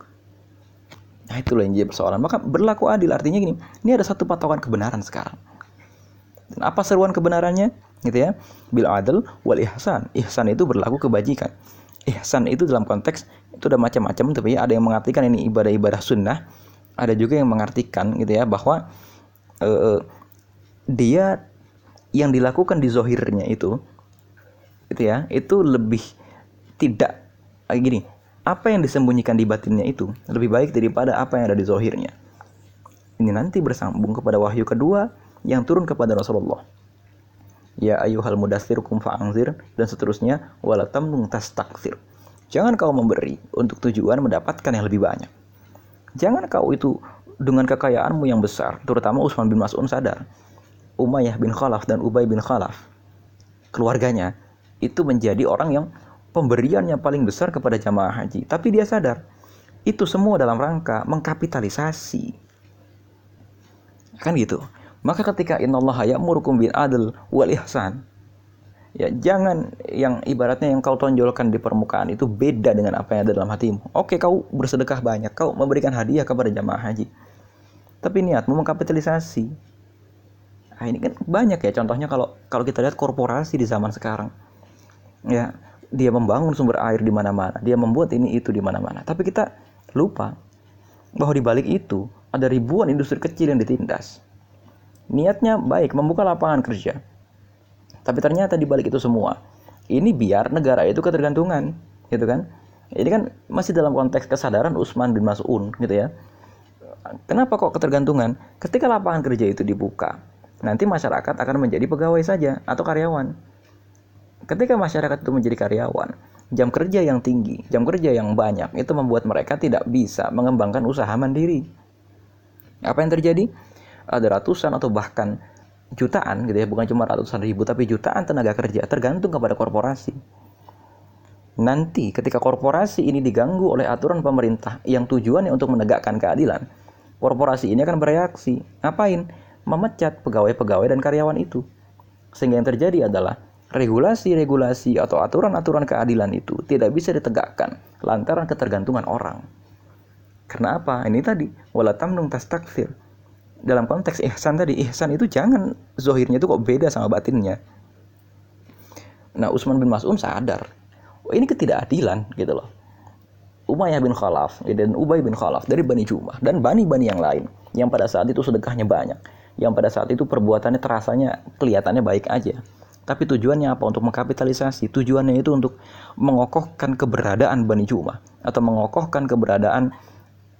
Nah itulah yang jadi persoalan. Maka berlaku adil artinya gini, ini ada satu patokan kebenaran sekarang. Dan apa seruan kebenarannya? Gitu ya. Bil adil wal ihsan. Ihsan itu berlaku kebajikan. Ihsan itu dalam konteks itu ada macam-macam tapi ada yang mengartikan ini ibadah-ibadah sunnah, ada juga yang mengartikan gitu ya bahwa uh, dia yang dilakukan di zohirnya itu itu ya itu lebih tidak kayak gini apa yang disembunyikan di batinnya itu lebih baik daripada apa yang ada di zohirnya. Ini nanti bersambung kepada wahyu kedua yang turun kepada Rasulullah. Ya ayuhal mudassir kum fa'angzir dan seterusnya wala tamnun tastaksir jangan kau memberi untuk tujuan mendapatkan yang lebih banyak. Jangan kau itu dengan kekayaanmu yang besar terutama Utsman bin Mas'un sadar Umayyah bin Khalaf dan Ubay bin Khalaf keluarganya itu menjadi orang yang pemberian yang paling besar kepada jamaah haji. Tapi dia sadar, itu semua dalam rangka mengkapitalisasi. Kan gitu. Maka ketika innallaha ya'murukum bil adl wal ihsan, ya jangan yang ibaratnya yang kau tonjolkan di permukaan itu beda dengan apa yang ada dalam hatimu. Oke, kau bersedekah banyak, kau memberikan hadiah kepada jamaah haji. Tapi niatmu mengkapitalisasi. Nah, ini kan banyak ya contohnya kalau kalau kita lihat korporasi di zaman sekarang ya dia membangun sumber air di mana-mana, dia membuat ini itu di mana-mana. Tapi kita lupa bahwa di balik itu ada ribuan industri kecil yang ditindas. Niatnya baik, membuka lapangan kerja. Tapi ternyata di balik itu semua, ini biar negara itu ketergantungan, gitu kan? Ini kan masih dalam konteks kesadaran Usman bin Mas'un, gitu ya. Kenapa kok ketergantungan? Ketika lapangan kerja itu dibuka, nanti masyarakat akan menjadi pegawai saja atau karyawan Ketika masyarakat itu menjadi karyawan, jam kerja yang tinggi, jam kerja yang banyak itu membuat mereka tidak bisa mengembangkan usaha mandiri. Apa yang terjadi? Ada ratusan atau bahkan jutaan gitu ya, bukan cuma ratusan ribu tapi jutaan tenaga kerja tergantung kepada korporasi. Nanti ketika korporasi ini diganggu oleh aturan pemerintah yang tujuannya untuk menegakkan keadilan, korporasi ini akan bereaksi. Ngapain? Memecat pegawai-pegawai dan karyawan itu. Sehingga yang terjadi adalah regulasi-regulasi atau aturan-aturan keadilan itu tidak bisa ditegakkan lantaran ketergantungan orang. Karena apa? Ini tadi wala tamnun tastakfir. Dalam konteks ihsan tadi, ihsan itu jangan zohirnya itu kok beda sama batinnya. Nah, Utsman bin Mas'un sadar, oh, ini ketidakadilan gitu loh. Umayyah bin Khalaf dan Ubay bin Khalaf dari Bani Jumah dan bani-bani yang lain yang pada saat itu sedekahnya banyak, yang pada saat itu perbuatannya terasanya kelihatannya baik aja tapi tujuannya apa? Untuk mengkapitalisasi. Tujuannya itu untuk mengokohkan keberadaan Bani Jumah atau mengokohkan keberadaan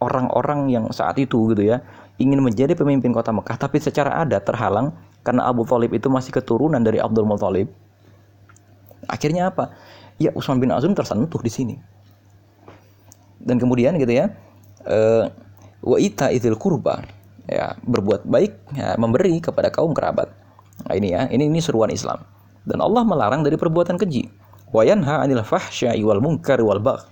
orang-orang yang saat itu gitu ya ingin menjadi pemimpin kota Mekah tapi secara adat terhalang karena Abu Thalib itu masih keturunan dari Abdul Muthalib. Akhirnya apa? Ya Utsman bin Azum tersentuh di sini. Dan kemudian gitu ya, uh, wa ita idzil kurba ya berbuat baik ya, memberi kepada kaum kerabat. Nah, ini ya, ini ini seruan Islam. Dan Allah melarang dari perbuatan keji. Wa yanha 'anil wal munkar wal bagh.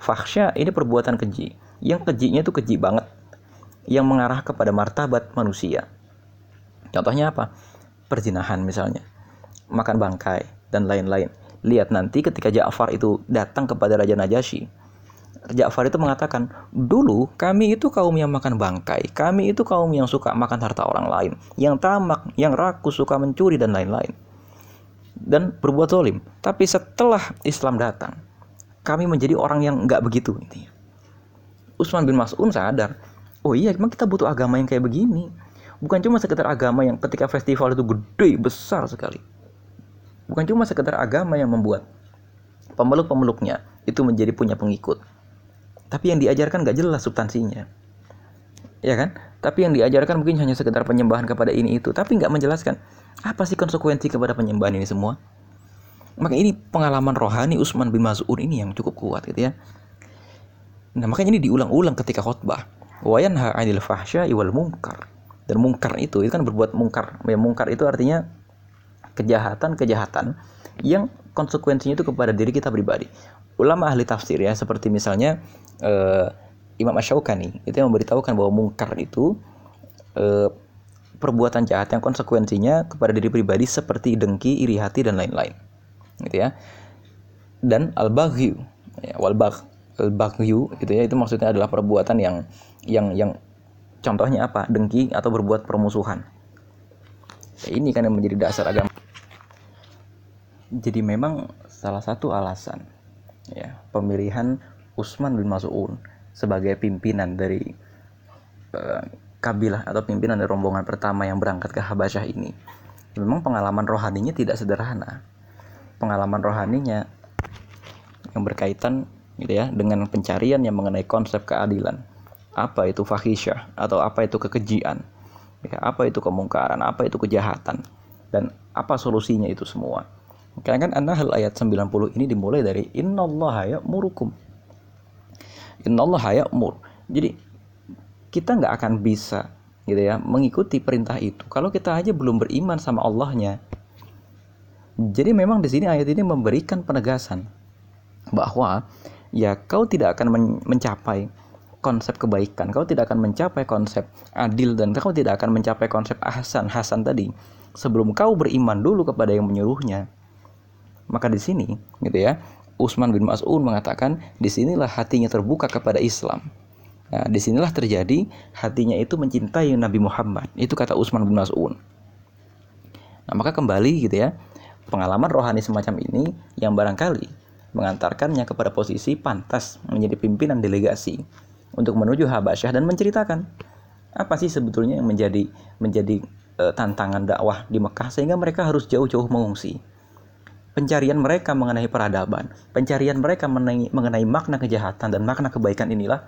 Fahsya ini perbuatan keji. Yang kejinya itu keji banget. Yang mengarah kepada martabat manusia. Contohnya apa? perzinahan misalnya, makan bangkai dan lain-lain. Lihat nanti ketika Ja'far itu datang kepada Raja Najasyi, Ja'far itu mengatakan, dulu kami itu kaum yang makan bangkai, kami itu kaum yang suka makan harta orang lain, yang tamak, yang rakus, suka mencuri dan lain-lain. Dan berbuat zolim. Tapi setelah Islam datang, kami menjadi orang yang nggak begitu. Intinya. Usman bin Mas'un sadar, oh iya emang kita butuh agama yang kayak begini. Bukan cuma sekedar agama yang ketika festival itu gede, besar sekali bukan cuma sekedar agama yang membuat pemeluk-pemeluknya itu menjadi punya pengikut. Tapi yang diajarkan gak jelas substansinya. Ya kan? Tapi yang diajarkan mungkin hanya sekedar penyembahan kepada ini itu, tapi nggak menjelaskan apa sih konsekuensi kepada penyembahan ini semua. Maka ini pengalaman rohani Utsman bin Mas'ud ini yang cukup kuat gitu ya. Nah, makanya ini diulang-ulang ketika khutbah. Wa yanha 'anil fahsya'i wal munkar. Dan mungkar itu itu kan berbuat mungkar. Ya, mungkar itu artinya kejahatan-kejahatan yang konsekuensinya itu kepada diri kita pribadi. Ulama ahli tafsir ya, seperti misalnya uh, Imam Asyaukani itu yang memberitahukan bahwa mungkar itu uh, perbuatan jahat yang konsekuensinya kepada diri pribadi seperti dengki, iri hati dan lain-lain. Gitu ya. Dan al-baghyu, ya, wal bagh, al-baghyu gitu ya, itu maksudnya adalah perbuatan yang yang yang contohnya apa? Dengki atau berbuat permusuhan. Ya, ini kan yang menjadi dasar agama jadi memang salah satu alasan ya pemilihan Utsman bin Mas'ud sebagai pimpinan dari uh, kabilah atau pimpinan dari rombongan pertama yang berangkat ke Habasyah ini memang pengalaman rohaninya tidak sederhana. Pengalaman rohaninya yang berkaitan gitu ya dengan pencarian yang mengenai konsep keadilan. Apa itu fahisyah atau apa itu kekejian? Ya, apa itu kemungkaran? Apa itu kejahatan? Dan apa solusinya itu semua karena kan An-Nahl ayat 90 ini dimulai dari innallaha ya'murukum. Innallaha ya'mur. Jadi kita nggak akan bisa gitu ya mengikuti perintah itu kalau kita aja belum beriman sama Allahnya. Jadi memang di sini ayat ini memberikan penegasan bahwa ya kau tidak akan mencapai konsep kebaikan, kau tidak akan mencapai konsep adil dan kau tidak akan mencapai konsep ahsan hasan tadi sebelum kau beriman dulu kepada yang menyuruhnya. Maka di sini, gitu ya, Utsman bin Mas'ud mengatakan, di sinilah hatinya terbuka kepada Islam. Nah, di sinilah terjadi hatinya itu mencintai Nabi Muhammad. Itu kata Utsman bin Mas'ud. Nah, maka kembali gitu ya, pengalaman rohani semacam ini yang barangkali mengantarkannya kepada posisi pantas menjadi pimpinan delegasi untuk menuju Habasyah dan menceritakan apa sih sebetulnya yang menjadi menjadi e, tantangan dakwah di Mekah sehingga mereka harus jauh-jauh mengungsi pencarian mereka mengenai peradaban, pencarian mereka mengenai, mengenai makna kejahatan dan makna kebaikan inilah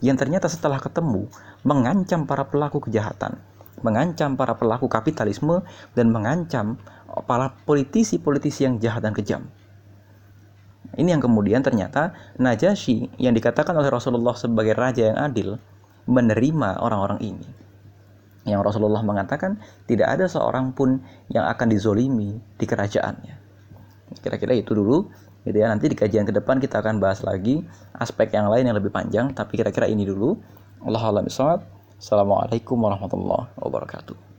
yang ternyata setelah ketemu mengancam para pelaku kejahatan, mengancam para pelaku kapitalisme dan mengancam para politisi-politisi yang jahat dan kejam. Ini yang kemudian ternyata Najasyi yang dikatakan oleh Rasulullah sebagai raja yang adil menerima orang-orang ini. Yang Rasulullah mengatakan tidak ada seorang pun yang akan dizolimi di kerajaannya. Kira-kira itu dulu gitu ya. Nanti di kajian ke depan kita akan bahas lagi aspek yang lain yang lebih panjang, tapi kira-kira ini dulu. Allah Assalamualaikum warahmatullahi wabarakatuh.